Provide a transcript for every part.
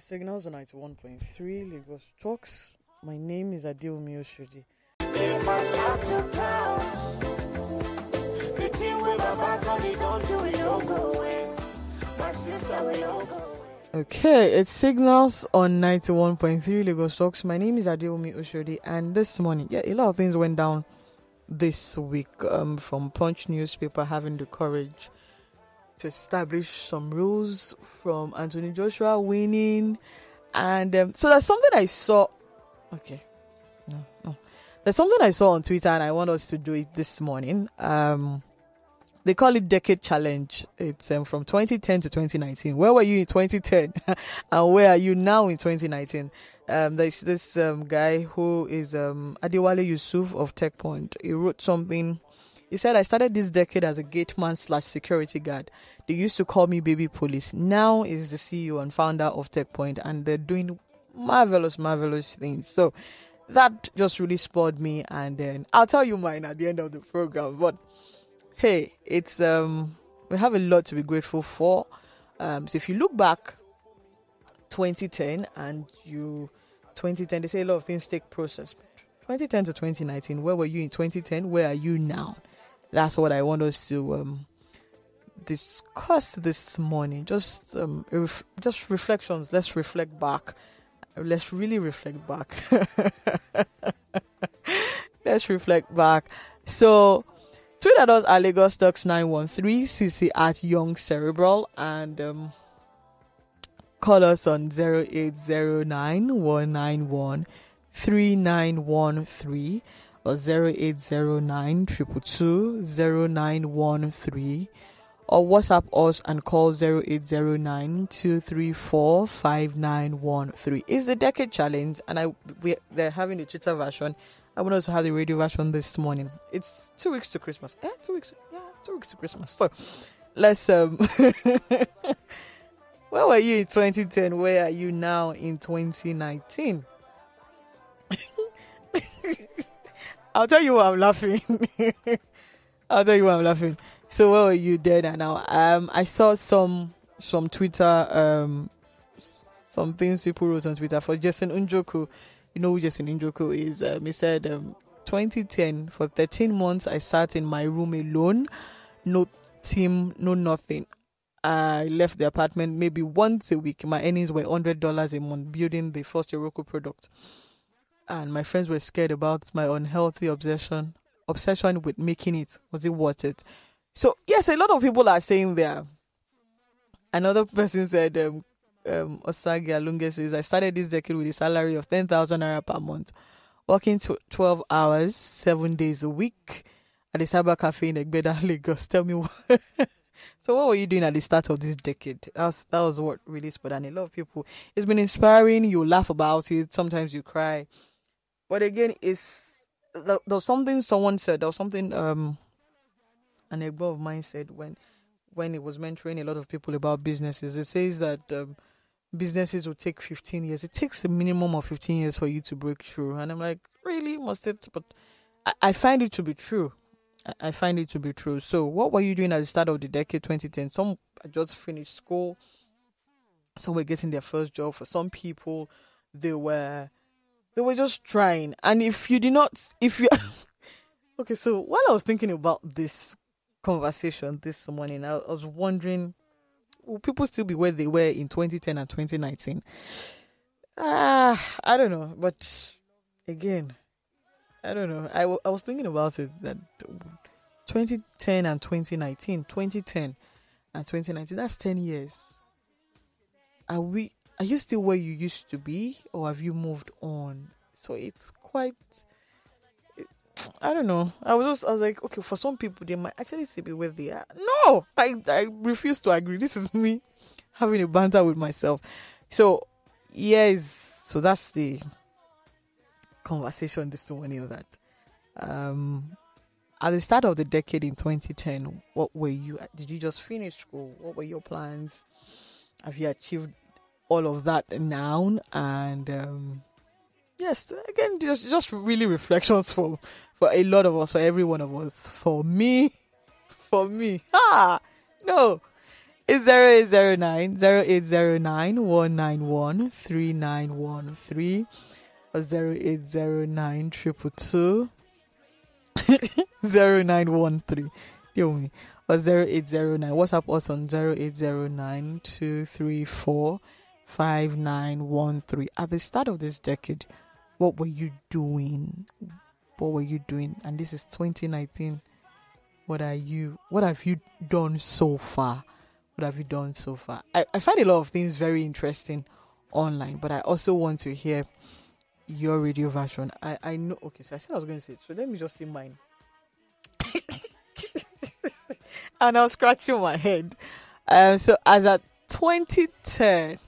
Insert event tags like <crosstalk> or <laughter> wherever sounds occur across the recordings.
The signals on 91.3 Lagos Talks. My name is Adiomi Oshodi. If I start to count, the thing with my back on it don't do it, don't go away. My sister will don't go away. Okay, it's signals on 91.3 Lagos Talks. My name is Adiomi Oshodi, and this morning, yeah, a lot of things went down this week um, from Punch newspaper having the courage to establish some rules from Anthony Joshua winning. And um, so there's something I saw. Okay. No, no. There's something I saw on Twitter and I want us to do it this morning. Um, they call it Decade Challenge. It's um, from 2010 to 2019. Where were you in 2010? <laughs> and where are you now in 2019? Um, there's this um, guy who is um, Adewale Yusuf of TechPoint. He wrote something he said, I started this decade as a gate man slash security guard. They used to call me baby police. Now is the CEO and founder of TechPoint and they're doing marvelous, marvelous things. So that just really spurred me and then I'll tell you mine at the end of the program. But hey, it's um we have a lot to be grateful for. Um so if you look back 2010 and you 2010 they say a lot of things take process. 2010 to 2019, where were you in 2010? Where are you now? That's what I want us to um, discuss this morning. Just um, ref- just reflections. Let's reflect back. Let's really reflect back. <laughs> Let's reflect back. So, tweet at us at Lagos Talks 913, CC at Young Cerebral, and um, call us on 0809 191 3913 or 0809 0913 or WhatsApp us and call 0809 234 5913. It's the decade challenge, and I we, they're having the Twitter version. I want to have the radio version this morning. It's two weeks to Christmas. Two weeks. Yeah, two weeks to Christmas. So let's um. <laughs> Where were you in 2010? Where are you now in 2019? <laughs> I'll tell you why I'm laughing. <laughs> I'll tell you why I'm laughing. So where were you there now? Um, I saw some some Twitter um some things people wrote on Twitter for Jason Njoku. You know who Jason Njoku is? Um, he said, um, 2010 for 13 months I sat in my room alone, no team, no nothing. I left the apartment maybe once a week. My earnings were hundred dollars a month building the first iROKO product and my friends were scared about my unhealthy obsession obsession with making it. Was it worth it? So yes a lot of people are saying there another person said um um Osagie Alonge says i started this decade with a salary of 10000 naira per month working tw- 12 hours 7 days a week at the cyber cafe in egbeda <laughs> lagos. Tell me what <laughs> so what were you doing at the start of this decade? That was, that was what really spurred and a lot of people it's been inspiring. You laugh about it. Sometimes you cry but again, it's there something someone said. There was something um, an ego of mine said when when it was mentoring a lot of people about businesses. It says that um, businesses will take 15 years. It takes a minimum of 15 years for you to break through. And I'm like, really, must it? But I, I find it to be true. I, I find it to be true. So, what were you doing at the start of the decade 2010? Some just finished school. Some were getting their first job. For some people, they were they were just trying. And if you did not, if you, <laughs> okay, so while I was thinking about this conversation this morning, I, was wondering, will people still be where they were in 2010 and 2019? Ah, uh, I don't know, but again, I don't know. I, w- I was thinking about it that 2010 and 2019, 2010 and 2019, that's 10 years. Are we are you still where you used to be or have you moved on? So it's quite I don't know. I was just I was like, okay, for some people they might actually still be where they are. No, I I refuse to agree. This is me having a banter with myself. So yes, so that's the conversation this morning that um at the start of the decade in 2010 what were you did you just finish school what were your plans have you achieved all of that now and um, yes again just just really reflections for for a lot of us for every one of us for me for me ah no It's 0809 0809 191 3913 or 0809 222 <laughs> 0913. Deal me. Or 0809. WhatsApp us on 0809 234 5913. At the start of this decade, what were you doing? What were you doing? And this is 2019. What are you what have you done so far? What have you done so far? I, I find a lot of things very interesting online, but I also want to hear your radio version. I, I know okay, so I said I was going to say it, so let me just say mine. <laughs> and I was scratching my head. Um so as at 2010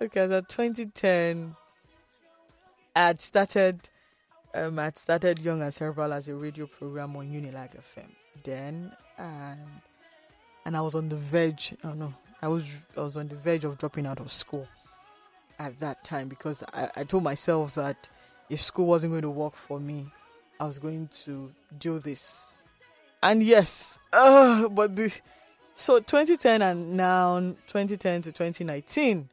Okay, so 2010 I had started um, I'd started Young and Cerebral as a radio program on Unilag FM then, and and I was on the verge. I don't know. I was I was on the verge of dropping out of school at that time because I, I told myself that if school wasn't going to work for me, I was going to do this. And yes, uh, but the so 2010 and now 2010 to 2019,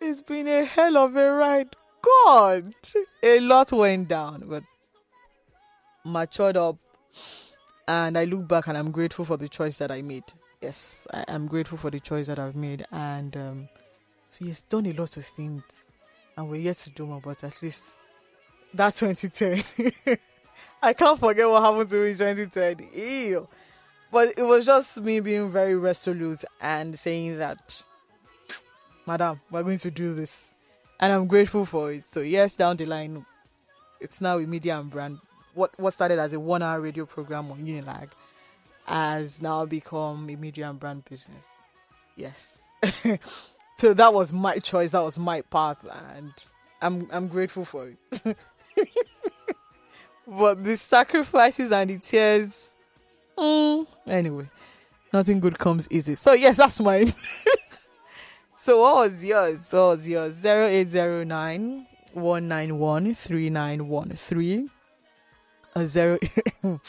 it's been a hell of a ride. God, a lot went down, but matured up, and I look back and I'm grateful for the choice that I made. Yes, I am grateful for the choice that I've made, and um, so yes, done a lot of things, and we're yet to do more. But at least that 2010, <laughs> I can't forget what happened to me in 2010. Ew. But it was just me being very resolute and saying that, Madam, we're going to do this and I'm grateful for it. So yes, down the line, it's now a media and brand. What what started as a one-hour radio program on Unilag has now become a media and brand business. Yes. <laughs> so that was my choice. That was my path, and I'm I'm grateful for it. <laughs> but the sacrifices and the tears, mm, anyway, nothing good comes easy. So yes, that's mine. <laughs> So what was yours? What was yours? 0809 191 3913 a zero <laughs>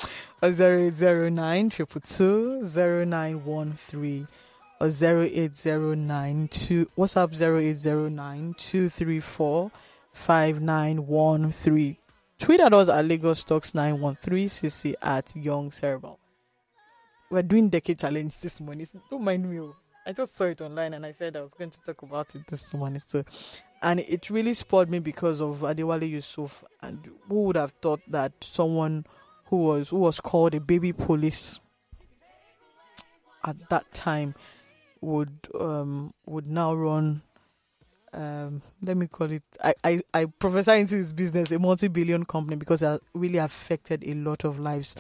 a zero eight zero nine triple two zero nine one three or zero eight zero nine two what's up zero eight zero nine two three four five nine one three tweet at us at Lagos Talks nine one three cc at Young Cerebral. We're doing decade challenge this morning. Don't mind me. Oh. I just saw it online and I said I was going to talk about it this morning. So, and it really spurred me because of Adewale Yusuf. And who would have thought that someone who was who was called a baby police at that time would um would now run um let me call it I, I I prophesy into his business a multi-billion company because it really affected a lot of lives.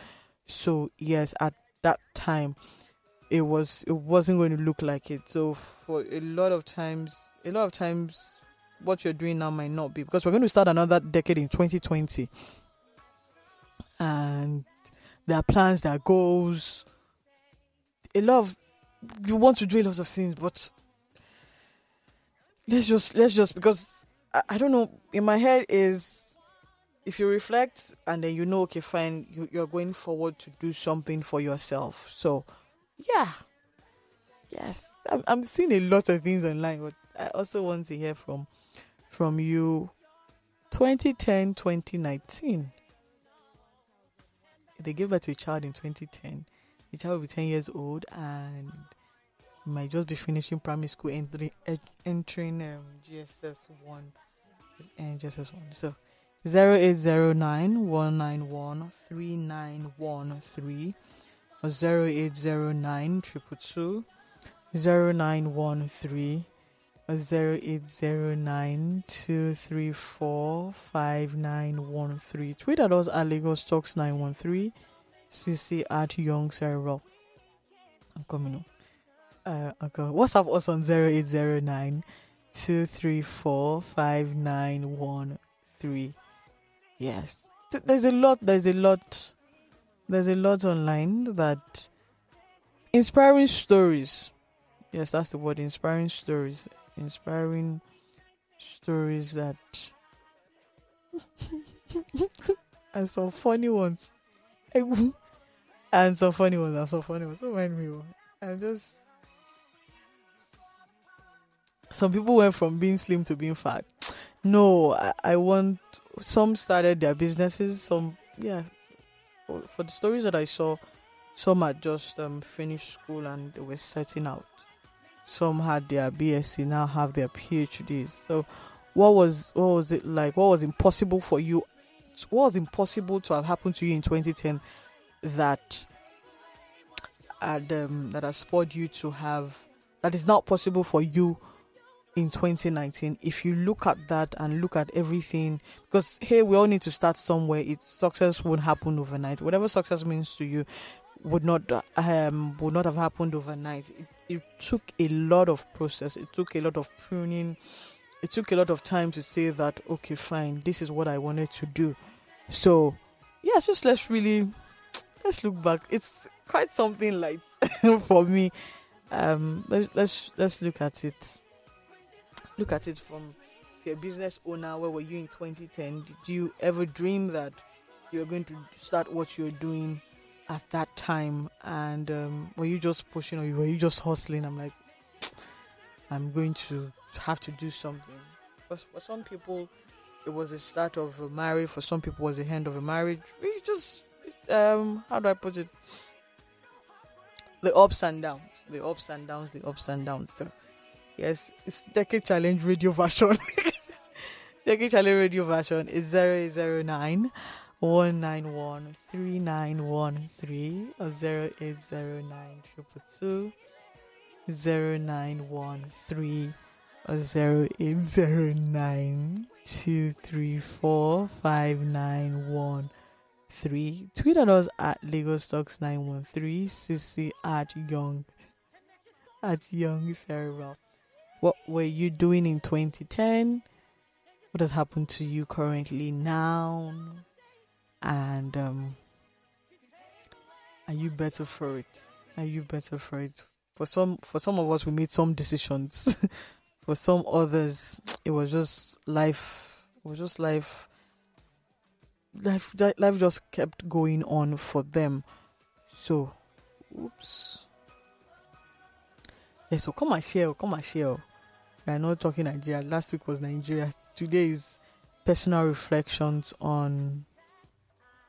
So yes, at that time it was it wasn't going to look like it. So for a lot of times, a lot of times, what you're doing now might not be because we're going to start another decade in 2020, and there are plans, there are goals. A lot of you want to do a lot of things, but let's just let's just because I, I don't know in my head is if you reflect and then you know okay fine you, you're going forward to do something for yourself so yeah. Yes. I'm, I'm seeing a lot of things online but i also want to hear from from you. 2010 2019 they gave birth to a child in 2010 the child will be 10 years old and might just be finishing primary school entering entering um, JSS 1 and JSS 1 so 0809 191 3913 or 0809 222 0913 or 0809 234 5913. Tweet at us at Lagos Talks 913 CC at Young Cerebral. I'm coming up. Uh, okay. WhatsApp us on 0809 234 5913. Yes. Th- There's a lot, there's a lot there's a lot online that inspiring stories. Yes, that's the word. Inspiring stories. Inspiring stories that <laughs> and some funny ones. <laughs> And some funny ones and some funny ones. Don't mind me. oh. I'm just. Some people went from being slim to being fat. No, I, I want. Some started their businesses. Some, yeah. For, the stories that I saw, some had just um, finished school and they were setting out. Some had their BSc, now have their PhDs. So, what was what was it like? What was impossible for you? What was impossible to have happened to you in 2010 that had um, that has spurred you to have that is not possible for you in 2019 if you look at that and look at everything because hey we all need to start somewhere. It success won't happen overnight. Whatever success means to you would not um would not have happened overnight. It, it took a lot of process. It took a lot of pruning. It took a lot of time to say that okay fine this is what i wanted to do. So yeah just let's really let's look back. It's quite something like <laughs> for me. Um let's let's let's look at it look at it from if you're a business owner where were you in 2010 did you ever dream that you're going to start what you're doing at that time? And um, were you just pushing or were you just hustling? I'm like <tsk> i'm going to have to do something. For, for some people it was the start of a marriage. For some people it was the end of a marriage. We just um how do i put it? The ups and downs the ups and downs the ups and downs so yes it's decade challenge radio version <laughs> decade challenge radio version is 009 191 3913 or 0809 222 0913 or 0809 234 5913. Tweet at us at Lagos Talks 913 CC at Young at Young Cerebral. What were you doing in 2010? What has happened to you currently now? And um, are you better for it? Are you better for it? For some, for some of us, we made some decisions. <laughs> for some others, it was just life. It was just life. Life, life just kept going on for them. So, oops. Yeah, so come and share, come and share. We are not talking Nigeria. Last week was Nigeria. Today is personal reflections on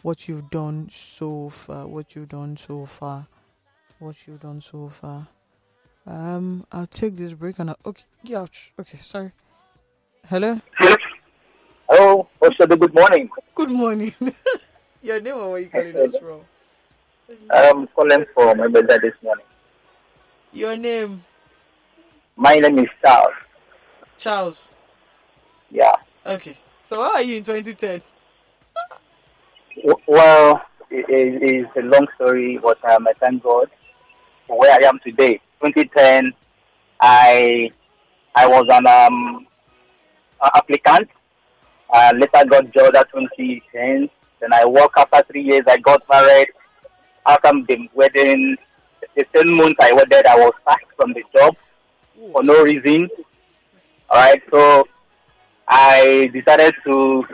what you've done so far, what you've done so far, what you've done so far. Um, I'll take this break and I'll, okay, yeah, okay, sorry. Hello, Hello, Oshado, good morning. good morning. <laughs> Your name or what you calling us from? I'm calling from my brother this morning. Your name, My name is Charles. Charles. Yeah. Okay, so how are you in 2010? Well, it it is a long story, but um, I thank God for where I am today. 2010, I I was an um, applicant. Uh, later got job at 2010. Then I worked after three years. I got married. After the wedding, the same month I wedded, I was sacked from the job. For no reason. All right, so I decided to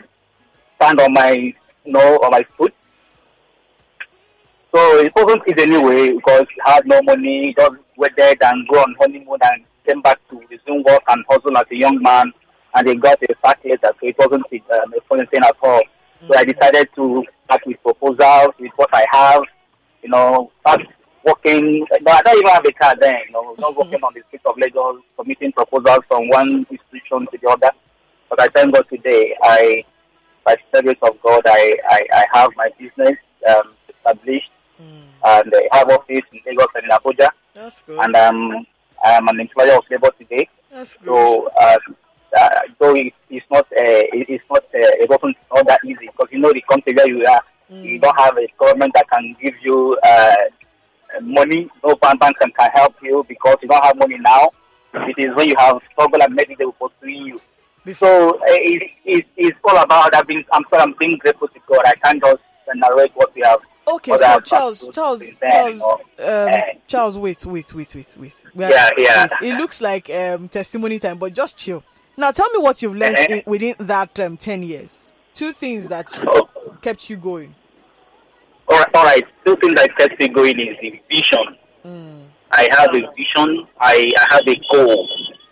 stand on my, you know, on my foot. So it wasn't easy anyway because I had no money, just waited and go on honeymoon and came back to resume work and hustle as a young man. And they got a sack letter, so it wasn't um, a funny thing at all. So I decided to start with proposals with what I have, you know, start working. Don't even have a car then, you know, not working on the streets of Lagos, submitting proposals from one institution to the other. But I thank God today, I, by the service of God, I, I, I have my business um, established Mm, and I have office in Lagos and in Abuja, that's good. and um, I am an employer of labor today. That's good. So, uh, uh, so it, it's not, uh, it, it's not, uh, it wasn't not that easy because you know the country where you are, you Mm, don't have a government that can give you uh, money. No bank bank can, can help you because you don't have money now. It is when you have struggle and maybe they will pursue you. So uh, it, it, it's all about that. Being, I'm sorry, I'm being grateful to God. I can't just narrate what we have. okay, so have Charles, Charles, Charles, you know. um, Eh. Charles, wait, wait, wait, wait, wait. Are- Yeah, yeah. wait. It looks like um testimony time, but just chill. Now, tell me what you've learned Eh. in, within that um ten years. Two things that Oh, kept you going. All right, all right. two things that kept me going is the vision. I have a vision. I, I have a goal.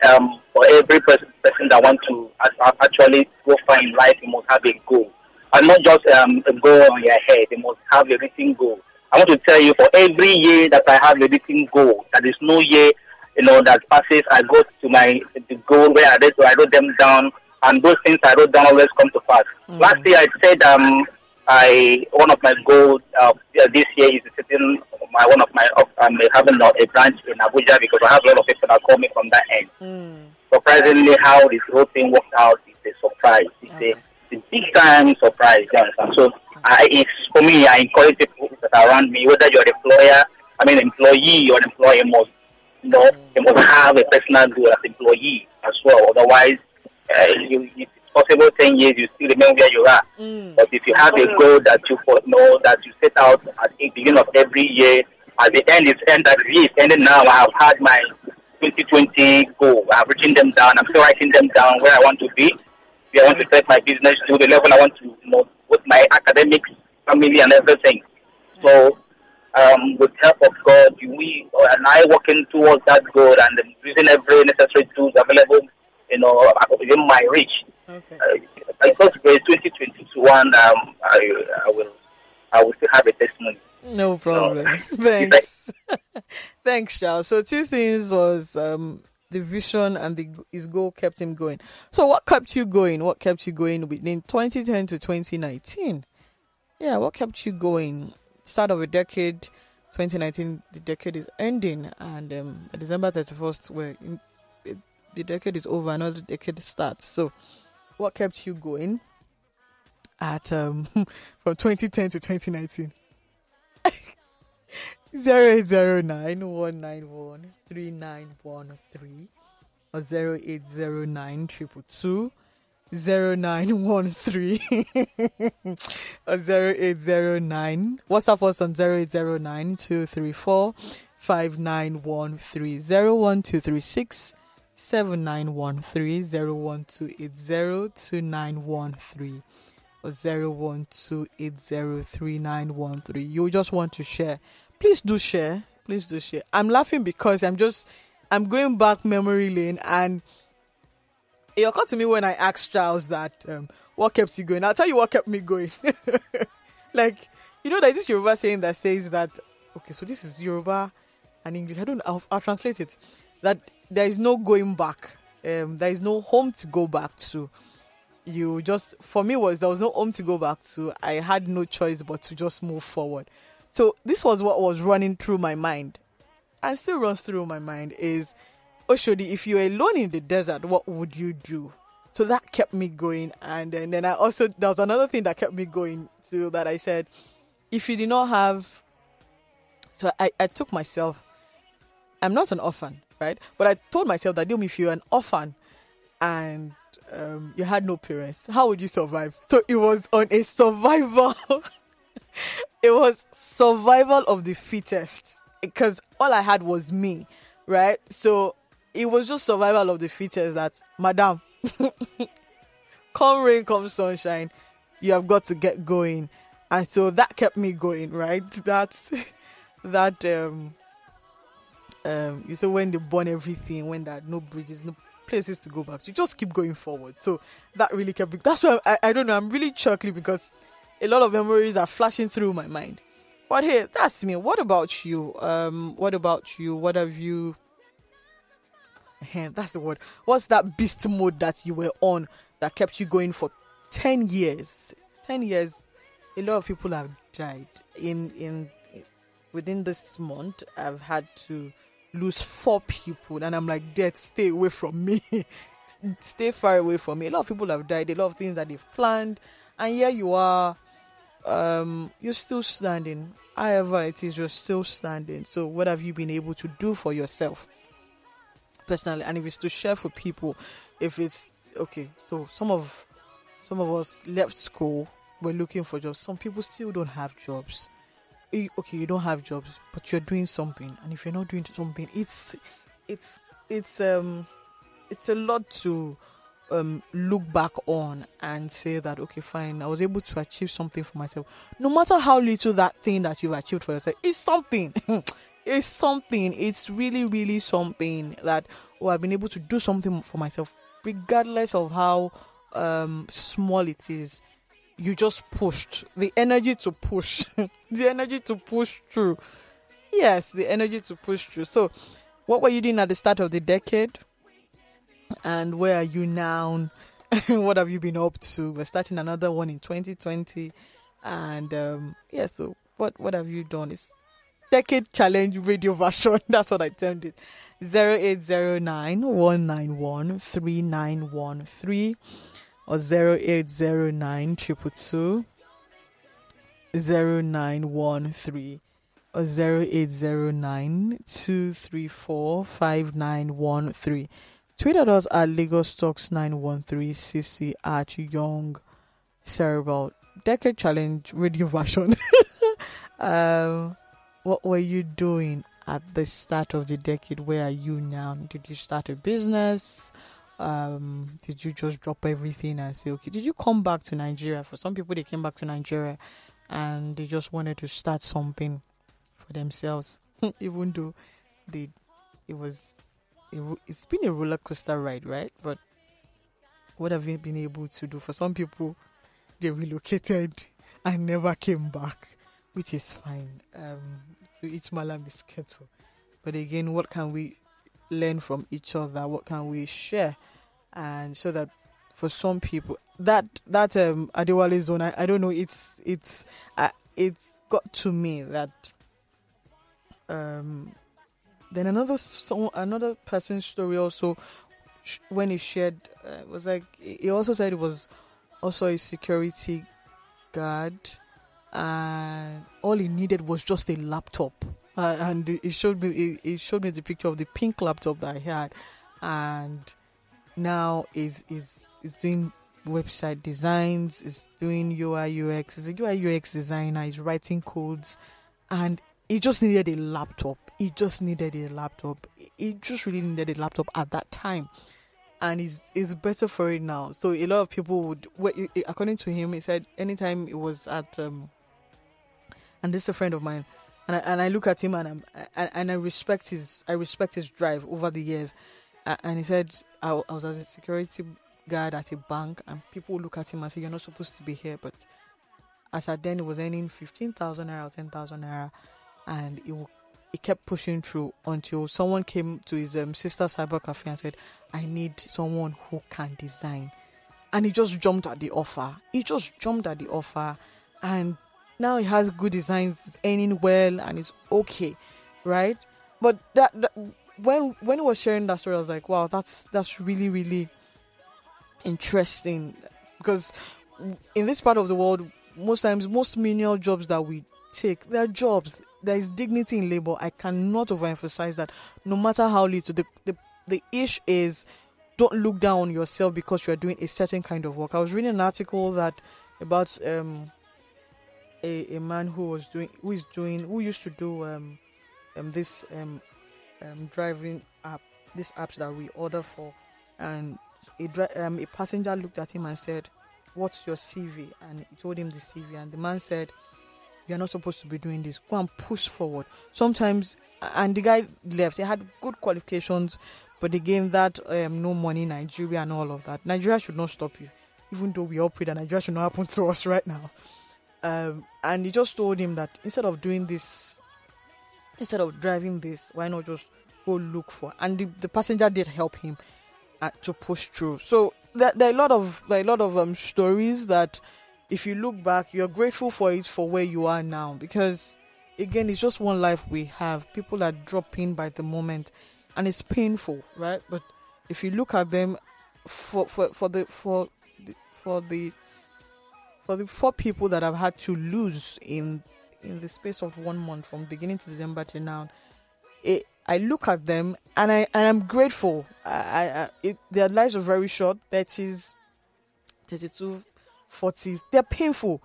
Um, for every person, person that want to act- act- actually go far in life, you must have a goal, and not just um, a goal on your head. You must have a written goal. I want to tell you, for every year that I have a written goal, there is no year, you know, that passes. I go to my the goal where I wrote, I wrote them down, and those things I wrote down always come to pass. Last year I said um, I one of my goals uh, this year is sitting my one of my of- um, having a branch in Abuja because I have a lot of people that call me from that end. Surprisingly, how this whole thing worked out is a surprise. It's a, a big time surprise. You understand? So I, it's for me. I encourage people that are around me, whether you're an employer, I mean employee or an employer, must you know you must have a personal goal as employee as well. Otherwise, uh, you, it's possible ten years you still remain where you are. But if you have a goal that you know that you set out at the beginning of every year, at the end it's end that year is ending now. I have had my 2020 goal. I've written them down. I'm still writing them down where I want to be. Where I want to take my business to the level I want to, you know, with my academics, family, and everything. So, um, with help of God, we and I working towards that goal and using every necessary tools available, you know, within my reach Okay. uh, by God's grace, 2021, um, I, I will, I will still have a testimony. No problem. <laughs> <laughs> Thanks. <laughs> Thanks, Charles. So two things was um the vision and the his goal kept him going. So what kept you going? What kept you going within 2010 to 2019? Yeah, what kept you going? Start of a decade, 2019. The decade is ending, and um, December 31st, where the decade is over, another decade starts. So, what kept you going at um <laughs> from 2010 to 2019? <laughs> Zero eight zero nine one nine one three nine one three or zero eight zero nine triple two zero nine <laughs> one three or zero eight zero nine. WhatsApp us on zero eight zero nine seven nine one three zero one two eight zero two nine one three or zero one two eight zero three nine one three. You just want to share. Please do share. Please do share. I'm laughing because I'm just I'm going back memory lane and it occurred to me when I asked Charles that um, what kept you going. I'll tell you what kept me going. <laughs> like you know, there's this Yoruba saying that says that okay, so this is Yoruba and English. I don't. I'll, I'll translate it. That there is no going back. Um, there is no home to go back to. You just for me was there was no home to go back to. I had no choice but to just move forward. So this was what was running through my mind and still runs through my mind is oshodi if you're alone in the desert what would you do? So that kept me going. And then, then i also there was another thing that kept me going too that i said if you did not have so i, I took myself i'm not an orphan right but i told myself that if you're an orphan and um, you had no parents, how would you survive? So it was on a survival. <laughs> it was survival of the fittest because all I had was me, right? So it was just survival of the fittest. That madam, <laughs> come rain, come sunshine, you have got to get going, and so that kept me going, right? <laughs> That that um um you say when they burn everything, when there are no bridges, no places to go back you just keep going forward. So that really kept me. That's why I, I don't know. I'm really chuckling because a lot of memories are flashing through my mind. But hey, that's me. What about you? Um, what about you? What have you? That's the word. What's that beast mode that you were on that kept you going for ten years? Ten years. A lot of people have died in in within this month. I've had to lose four people, and I'm like, death, stay away from me. <laughs> stay far away from me. A lot of people have died. A lot of things that they've planned, and here you are. Um, you're still standing. However, it is you're still standing. So, what have you been able to do for yourself? personally and if it's to share for people if it's okay so some of some of us left school we're looking for jobs some people still don't have jobs okay you don't have jobs but you're doing something. And if you're not doing something it's it's it's um it's a lot to um look back on and say that okay fine i was able to achieve something for myself. No matter how little that thing that you've achieved for yourself is something. <laughs> It's something. It's really really something that oh i've been able to do something for myself regardless of how um small it is you just pushed. The energy to push. <laughs> The energy to push through. Yes the energy to push through. So what were you doing at the start of the decade? And where are you now? <laughs> What have you been up to? We're starting another one in 2020 and um yeah so what what have you done? It's decade challenge radio version. <laughs> That's what i termed it. 0809 191 3913 or 0809 222 0913 or 0809 234 5913. Tweet at us at Lagos Talks 913 CC at Young Cerebral Decade Challenge radio version. <laughs> um, what were you doing at the start of the decade? Where are you now? Did you start a business? Um, did you just drop everything and say, okay, did you come back to Nigeria? For some people, they came back to Nigeria and they just wanted to start something for themselves, <laughs> even though they, it was, it, it's been a roller coaster ride, right? But what have you been able to do? For some people, they relocated <laughs> and never came back, which is fine. Um, to each malam is kettle. But again, what can we learn from each other? What can we share? And so that for some people, that that um Adewale zone, I, I don't know. It's it's uh, it got to me that um then another so another person's story also sh- when he shared uh, was like he also said it was also a security guard and all he needed was just a laptop uh, and it showed me it showed me the picture of the pink laptop that I had. And now is is is doing website designs is doing UI UX. Is a UI UX designer. Is writing codes. And he just needed a laptop. He just needed a laptop. He just really needed a laptop at that time. And it's, it's better for it now. So a lot of people would according to him he said anytime it was at um and this is a friend of mine and I, and I look at him and I'm and, I respect his I respect his drive over the years. And he said I, I was as a security guard at a bank and people look at him and say you're not supposed to be here but as at then he was earning 15,000 naira or 10,000 naira and he, he kept pushing through until someone came to his um, sister cyber cafe and said I need someone who can design. And he just jumped at the offer. He just jumped at the offer and now he has good designs he's earning well and it's okay right? But that, that when when he was sharing that story i was like wow that's that's really really interesting. Because in this part of the world most times most menial jobs that we take they're jobs there is dignity in labor. I cannot overemphasize that. No matter how little the the, the ish is don't look down on yourself because you are doing a certain kind of work. I was reading an article that about um a, a man who was doing who is doing who used to do um um this um um driving app these apps that we order for. And a dri- um a passenger looked at him and said what's your cv and he told him the cv and the man said you're not supposed to be doing this. Go and push forward. Sometimes and the guy left. He had good qualifications but again that um no money nigeria and all of that. Nigeria should not stop you even though we all pray that nigeria should not happen <laughs> to us right now um, and he just told him that instead of doing this, instead of driving this, why not just go look for? And the, the passenger did help him uh, to push through. So there, there are a lot of there are a lot of um, stories that, if you look back, you're grateful for it for where you are now because again, it's just one life we have. People are dropping by the moment, and it's painful, right? But if you look at them, for for for the for the, for the for the four people that I've had to lose in in the space of one month from beginning to December to now, it, I look at them and I and I'm grateful. I, I, it, their lives are very short, 30s, 32, 40s. They're painful.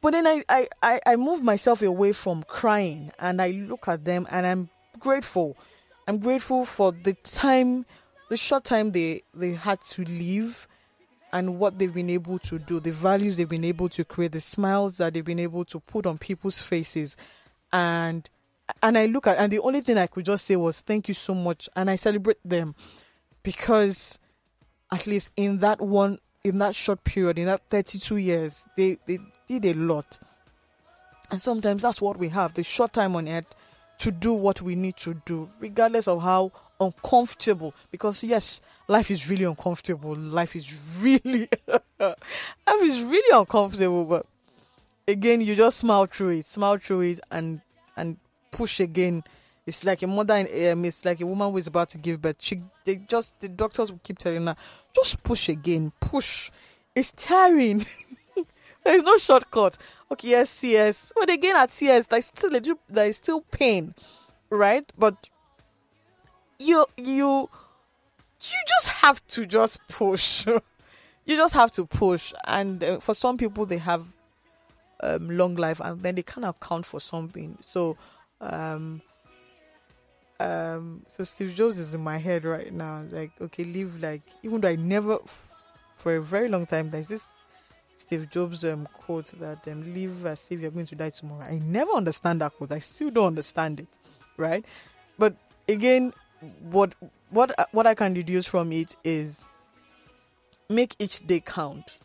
But then I, I, I, I move myself away from crying and I look at them and I'm grateful. I'm grateful for the time, the short time they, they had to leave and what they've been able to do, the values they've been able to create, the smiles that they've been able to put on people's faces. And and I look at and the only thing I could just say was thank you so much and I celebrate them because at least in that one in that short period, in that 32 years, they, they did a lot. And sometimes that's what we have the short time on earth to do what we need to do, regardless of how uncomfortable. Because, yes, life is really uncomfortable. Life is really, <laughs> life is really uncomfortable. But again, you just smile through it, smile through it, and and push again. It's like a mother, in um, it's like a woman who is about to give birth. She, they just, the doctors will keep telling her, just push again, push. It's tiring. <laughs> There is no shortcut. Okay, yes, CS. But again, at CS, there's still a, there is still pain, right? But you you you just have to just push. <laughs> you just have to push. And uh, for some people, they have um, long life, and then they kind of count for something. So, um, um, so Steve Jobs is in my head right now. Like, okay, live like even though I never, for a very long time, there's this Steve Jobs um, quote that um, live as if you're going to die tomorrow. I never understand that quote. I still don't understand it, right? But again, what what what I can deduce from it is make each day count.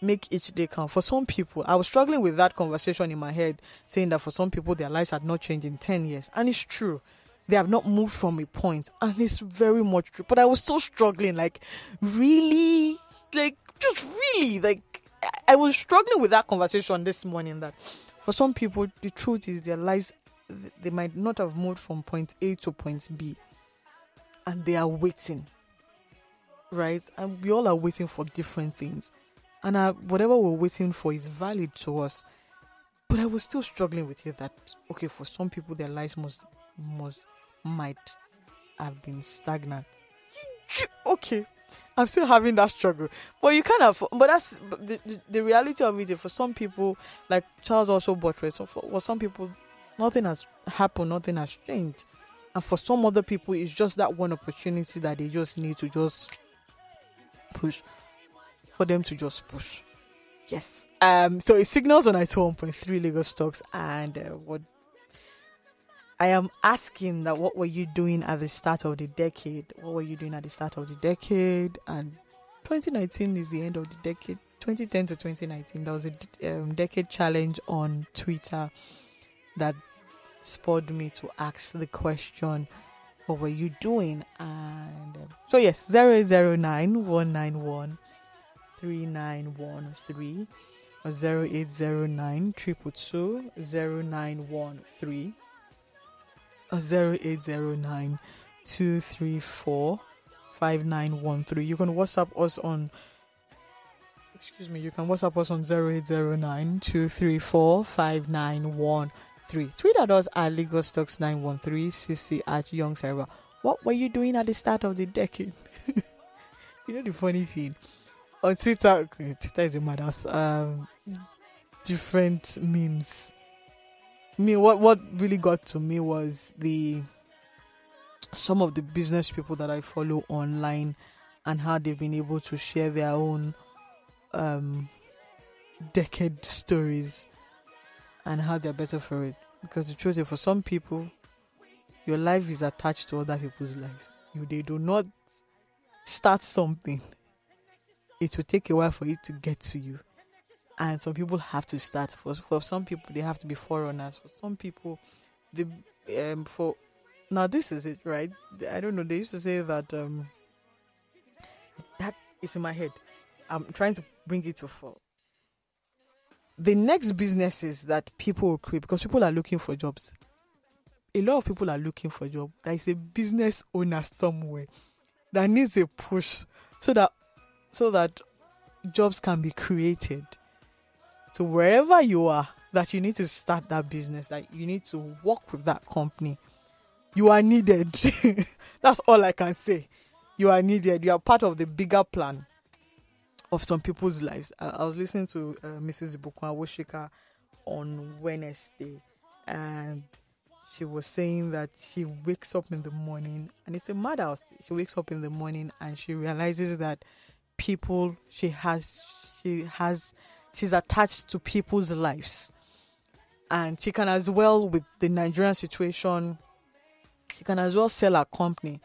Make each day count. For some people, I was struggling with that conversation in my head, saying that for some people their lives had not changed in ten years, and it's true. They have not moved from a point, and it's very much true. But I was still struggling, like really, like just really, like I was struggling with that conversation this morning that for some people the truth is their lives they might not have moved from point A to point B and they are waiting right and we all are waiting for different things and uh, whatever we're waiting for is valid to us but I was still struggling with it that okay for some people their lives must must might have been stagnant okay I'm still having that struggle. But you kind of, but that's the, the, the reality of it. For some people, like Charles also buttressed, so for, for some people, nothing has happened, nothing has changed. And for some other people, it's just that one opportunity that they just need to just push, for them to just push. Yes. Um. So it signals on its 1.3 Lagos Talks and uh, what I am asking that what were you doing at the start of the decade? What were you doing at the start of the decade? And 2019 is the end of the decade. 2010 to 2019, there was a um, decade challenge on Twitter that spurred me to ask the question, "What were you doing?" And um, so yes, zero eight zero nine one nine one three nine one three or zero eight zero nine triple two zero nine one three. 0809 234 5913. You can WhatsApp us on excuse me, you can WhatsApp us on 0809 234 5913. Tweet at us at Lagos Talks 913 CC at Young Server. What were you doing at the start of the decade? <laughs> you know the funny thing on Twitter, Twitter is a madhouse. Um, different memes me what what really got to me was the some of the business people that I follow online and how they've been able to share their own um decade stories and how they're better for it. Because the truth is for some people your life is attached to other people's lives. If they do not start something, it will take a while for it to get to you and some people have to start. For for some people, they have to be forerunners. For some people, the um for now this is it, right? I don't know. They used to say that um that is in my head. I'm trying to bring it to full. The next businesses that people will create because people are looking for jobs. A lot of people are looking for job. There is a business owner somewhere that needs a push so that so that jobs can be created so wherever you are, that you need to start that business, that you need to work with that company, you are needed. <laughs> That's all I can say. You are needed. You are part of the bigger plan of some people's lives. I, I was listening to uh, Mrs. Bukwa Woshika on Wednesday, and she was saying that she wakes up in the morning, and it's a madhouse. She wakes up in the morning and she realizes that people she has she has she's attached to people's lives and she can as well with the nigerian situation she can as well sell her company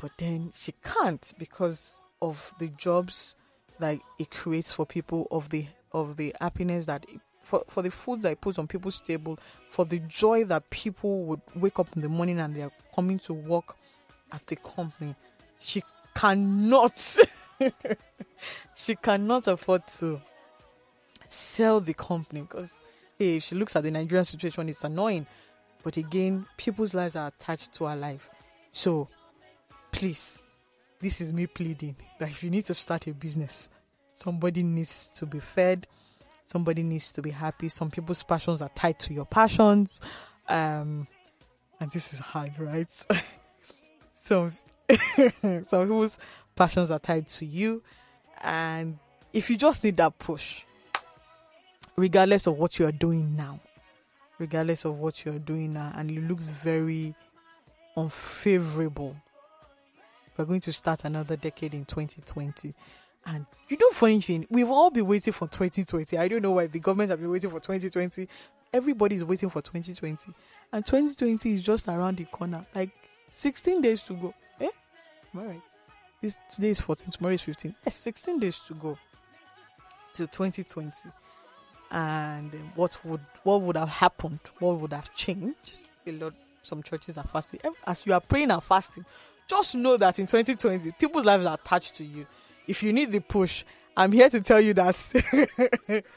but then she can't because of the jobs that it creates for people of the of the happiness that it, for for the foods it puts on people's table for the joy that people would wake up in the morning and they are coming to work at the company. She cannot <laughs> she cannot afford to sell the company because hey if she looks at the nigerian situation it's annoying. But again people's lives are attached to her life. So please this is me pleading that if you need to start a business somebody needs to be fed somebody needs to be happy some people's passions are tied to your passions um and this is hard right? <laughs> Some <laughs> some people's passions are tied to you and if you just need that push regardless of what you are doing now regardless of what you are doing now and it looks very unfavorable we're going to start another decade in 2020 and you know funny thing we've all been waiting for 2020 i don't know why the government have been waiting for 2020 everybody's waiting for 2020 and 2020 is just around the corner. Like 16 days to go. Eh? Am all right? This today is 14 tomorrow is 15 yes 16 days to go till 2020 and um, what would what would have happened? What would have changed? A lot some churches are fasting. As you are praying and fasting just know that in 2020 people's lives are attached to you if you need the push i'm here to tell you that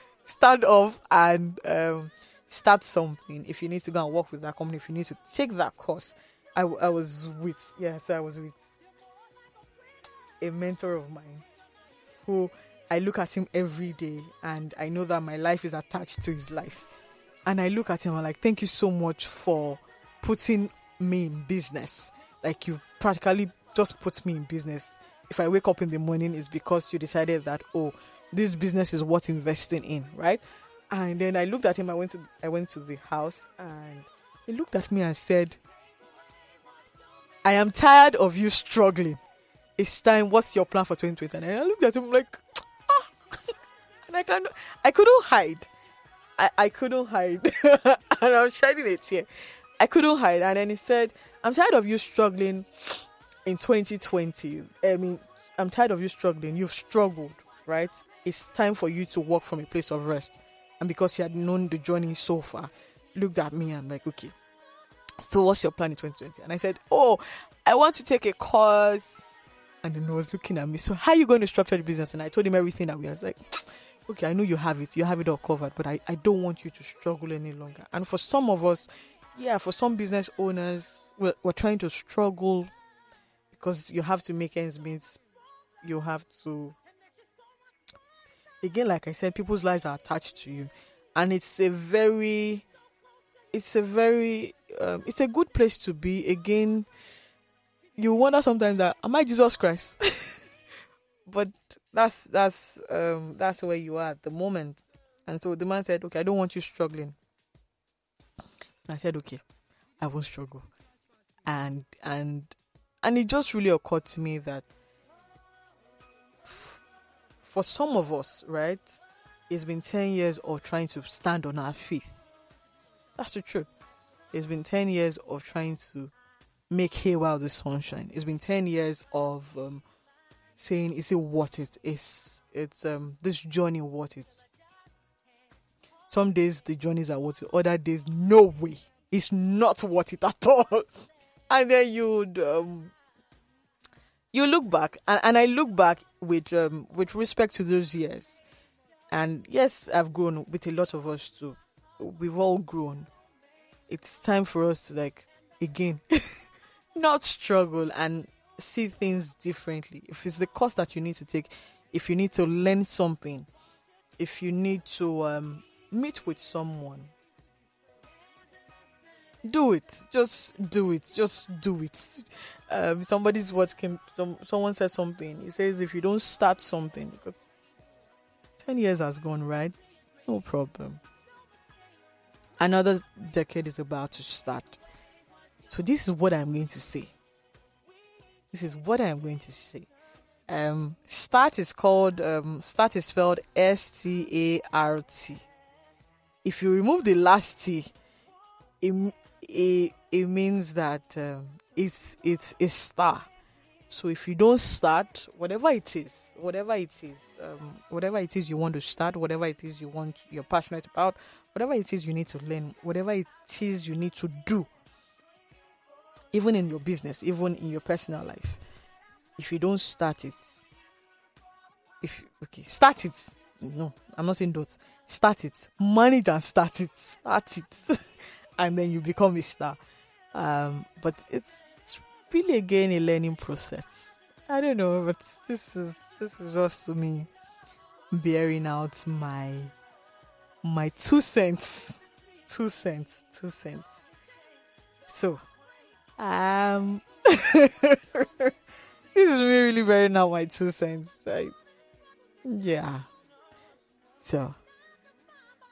<laughs> stand off and um, start something if you need to go and work with that company if you need to take that course I was with yeah so i was with a mentor of mine who I look at him every day and I know that my life is attached to his life. And I look at him, and I'm like, thank you so much for putting me in business. Like you've practically just put me in business. If I wake up in the morning, it's because you decided that, oh, this business is worth investing in, right? And then I looked at him, I went to I went to the house and he looked at me and said, I am tired of you struggling. It's time. What's your plan for 2020? And I looked at him like, <laughs> ah, <laughs> and I can I couldn't hide. I, I couldn't hide. <laughs> and I was shedding a tear. I couldn't hide. And then he said, I'm tired of you struggling <sniffs> in 2020. I mean, I'm tired of you struggling. You've struggled, right? It's time for you to walk from a place of rest. And because he had known the journey so far, looked at me and like, okay, so what's your plan in 2020? And I said, oh, I want to take a course. And he was looking at me. So how are you going to structure the business? And I told him everything that we was like, okay, I know you have it. You have it all covered, but I, I don't want you to struggle any longer. And for some of us, yeah, for some business owners, we're, we're trying to struggle because you have to make ends meet. You have to, again, like I said, people's lives are attached to you. And it's a very, it's a very, um, it's a good place to be. Again, you wonder sometimes that, am I Jesus Christ? <laughs> but that's that's um that's where you are at the moment and so the man said okay i don't want you struggling and i said okay i won't struggle. And and and it just really occurred to me that f- for some of us right it's been 10 years of trying to stand on our feet that's the truth. It's been 10 years of trying to make hay while the sunshine it's been 10 years of um, saying is it worth it? Is it's um this journey worth it some days the journeys are worth it other days no way. It's not worth it at all. <laughs> And then you'd um you look back and, and i look back with um with respect to those years. And yes i've grown with a lot of us too. We've all grown. It's time for us to like again <laughs> not struggle and see things differently. If it's the course that you need to take, if you need to learn something, if you need to um, meet with someone, do it. Just do it. Just do it. Um, somebody's what. Some someone said something. He says if you don't start something, because ten years has gone, right? No problem. Another decade is about to start. So this is what I'm going to say. This is what I'm going to say. Um, start is called um, start is spelled S T A R T. If you remove the last T, it it, it means that um, it's it's a star. So if you don't start, whatever it is, whatever it is, um, whatever it is you want to start, whatever it is you want, you're passionate about, whatever it is you need to learn, whatever it is you need to do, even in your business, even in your personal life, if you don't start it, if okay, start it. No, I'm not saying don't start it. Manage and start it. Start it, <laughs> and then you become a star. Um, but it's, it's really again a learning process. I don't know, but this is this is just me bearing out my my two cents, two cents, two cents. So, um, <laughs> this is me really bearing out my two cents. I, yeah. So,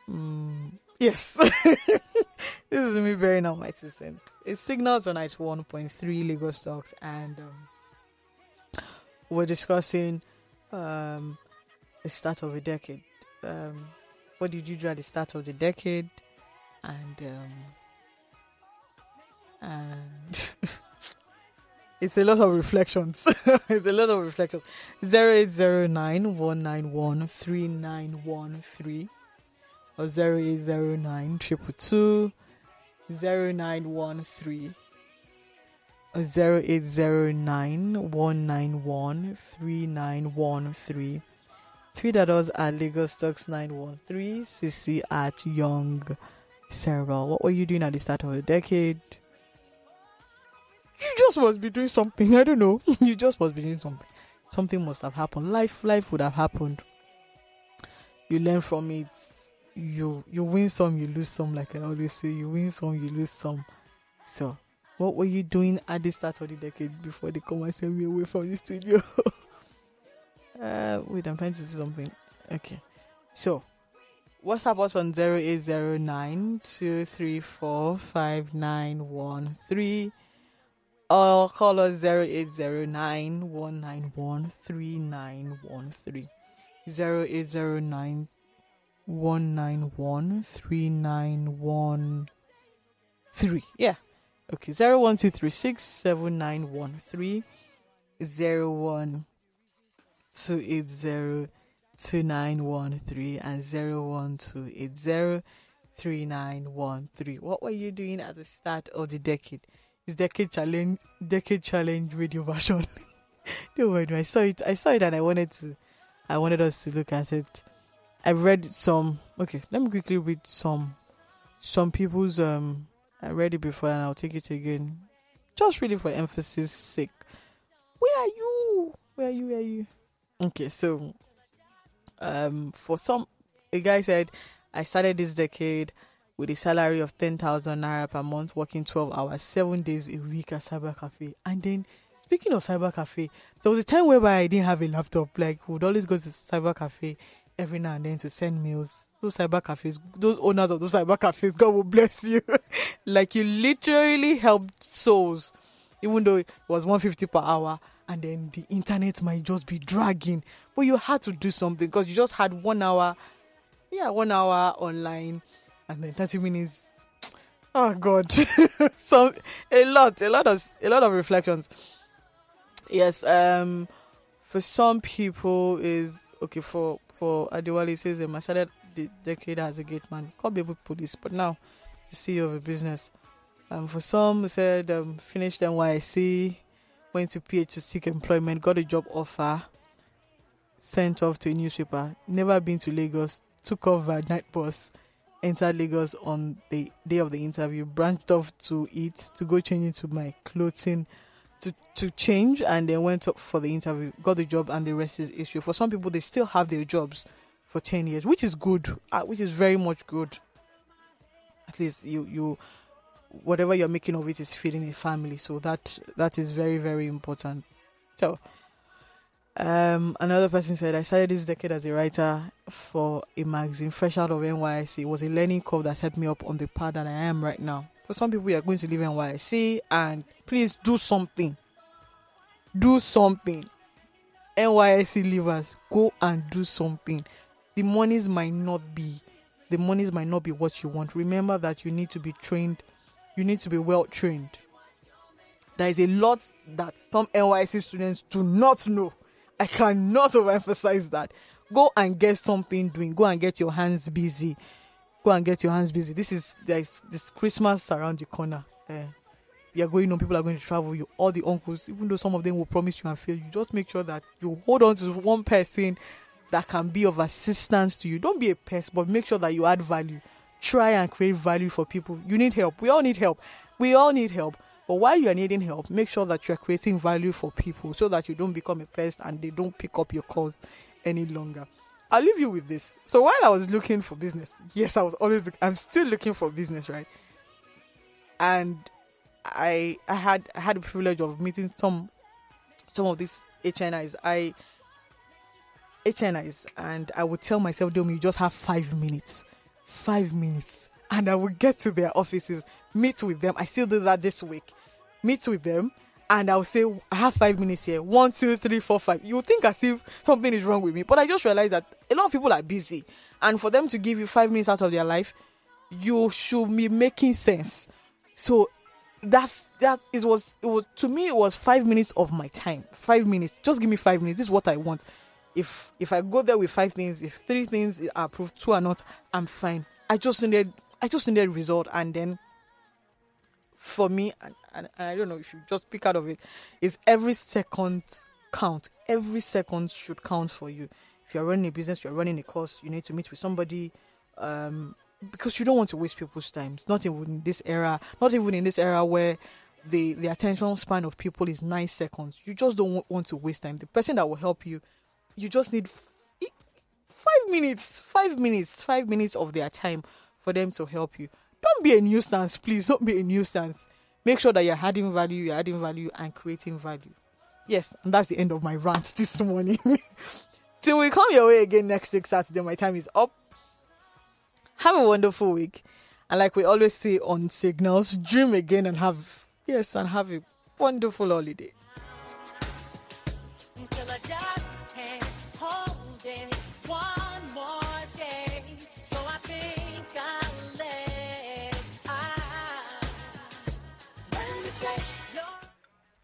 mm, yes. <laughs> this is me bearing out my two cents. It signals on at 1.3 Lagos Talks, and um, we're discussing um, the start of a decade. Um, what did you do at the start of the decade? And um, and <laughs> it's a lot of reflections. <laughs> it's a lot of reflections. Zero eight zero nine one nine one three nine one three or zero eight zero nine triple two zero nine one three or zero eight zero nine one nine one three nine one three. Tweet at us at Lagos Talks 913, CC at Young Cerebral. What were you doing at the start of the decade? You just must be doing something. I don't know. <laughs> you just must be doing something. Something must have happened. Life, life would have happened. You learn from it. You you win some, you lose some. Like I always say, you win some, you lose some. So, what were you doing at the start of the decade before they come and send me away from the studio? <laughs> Uh, wait, I'm trying to see something. Okay. So, WhatsApp us on 0809 234 5913 or call us 0809 191 3913. 0809 191 3913. Yeah. Okay. 01236 7913 01 two eight zero two nine one three and zero one two eight zero three nine one three. What were you doing at the start of the decade? It's decade challenge decade challenge radio version. <laughs> no word, I saw it I saw it and I wanted to I wanted us to look at it. I read some okay, let me quickly read some some people's um I read it before and I'll take it again. Just really for emphasis sake. Where are you? Where are you? Where are you? Okay, so um for some a guy said I started this decade with a salary of ten thousand naira per month, working twelve hours, seven days a week at Cyber Cafe. And then speaking of Cyber Cafe, there was a time whereby I didn't have a laptop. Like would always go to Cyber Cafe every now and then to send mails. Those cyber cafes, those owners of those cyber cafes, God will bless you. <laughs> like you literally helped souls, even though it was 150 per hour, and then the internet might just be dragging. But you had to do something because you just had one hour, yeah, one hour online, and then 30 minutes. Oh God, <laughs> so a lot, a lot of, a lot of reflections. Yes, um, for some people is okay for for Adewale says I started the decade as a gate man, can't be able to police, but now the CEO of a business. Um, for some, he said um, finished NYSC, went to PH to seek employment, got a job offer, sent off to a newspaper, never been to Lagos, took off by night bus, entered Lagos on the day of the interview, branched off to eat, to go change into my clothing, to, to change, and then went up for the interview, got the job, and the rest is issue. For some people, they still have their jobs for 10 years, which is good, uh, which is very much good. At least you, you, whatever you're making of it is feeding a family. So that, that is very, very important. So, um, another person said, I started this decade as a writer for a magazine fresh out of NYSC. It was a learning curve that set me up on the path that I am right now. For some people, you are going to leave NYSC and please do something. Do something. NYSC leavers, go and do something. The monies might not be, the monies might not be what you want. Remember that you need to be trained, you need to be well trained. There is a lot that some NYSC students do not know. I cannot <laughs> overemphasize that. Go and get something doing. Go and get your hands busy. Go and get your hands busy. This is there's this Christmas around the corner. Eh, you're going on, people are going to travel. You all the uncles, even though some of them will promise you and fail, you just make sure that you hold on to one person that can be of assistance to you. Don't be a pest, but make sure that you add value. Try and create value for people. You need help. We all need help. We all need help. But while you are needing help, make sure that you're creating value for people so that you don't become a pest and they don't pick up your calls any longer. I'll leave you with this. So while I was looking for business, yes, I was always look- I'm still looking for business, right? And I I had I had the privilege of meeting some some of these HNIs. I HNIs and I would tell myself, Dom, you just have five minutes. Five minutes. And I would get to their offices, meet with them. I still do that this week. Meet with them and I'll say, I have five minutes here. One, two, three, four, five. You think as if something is wrong with me. But I just realized that a lot of people are busy. And for them to give you five minutes out of their life, you should be making sense. So that's that it was it was to me it was five minutes of my time five minutes just give me five minutes this is what i want if if i go there with five things if three things are approved two are not i'm fine i just needed i just needed result and then for me and, and, and i don't know if you just pick out of it is every second count. Every second should count for you. If you're running a business you're running a course you need to meet with somebody um because you don't want to waste people's times not even in this era not even in this era where the the attention span of people is nine seconds. You just don't want to waste time. The person that will help you you just need five minutes five minutes five minutes of their time for them to help you don't be a nuisance please. Don't be a nuisance. Make sure that you're adding value you're adding value and creating value. Yes and that's the end of my rant <laughs> this morning. Till we come your way again next week saturday my time is up. Have a wonderful week. And like we always say on Signals, dream again and have, yes, and have a wonderful holiday.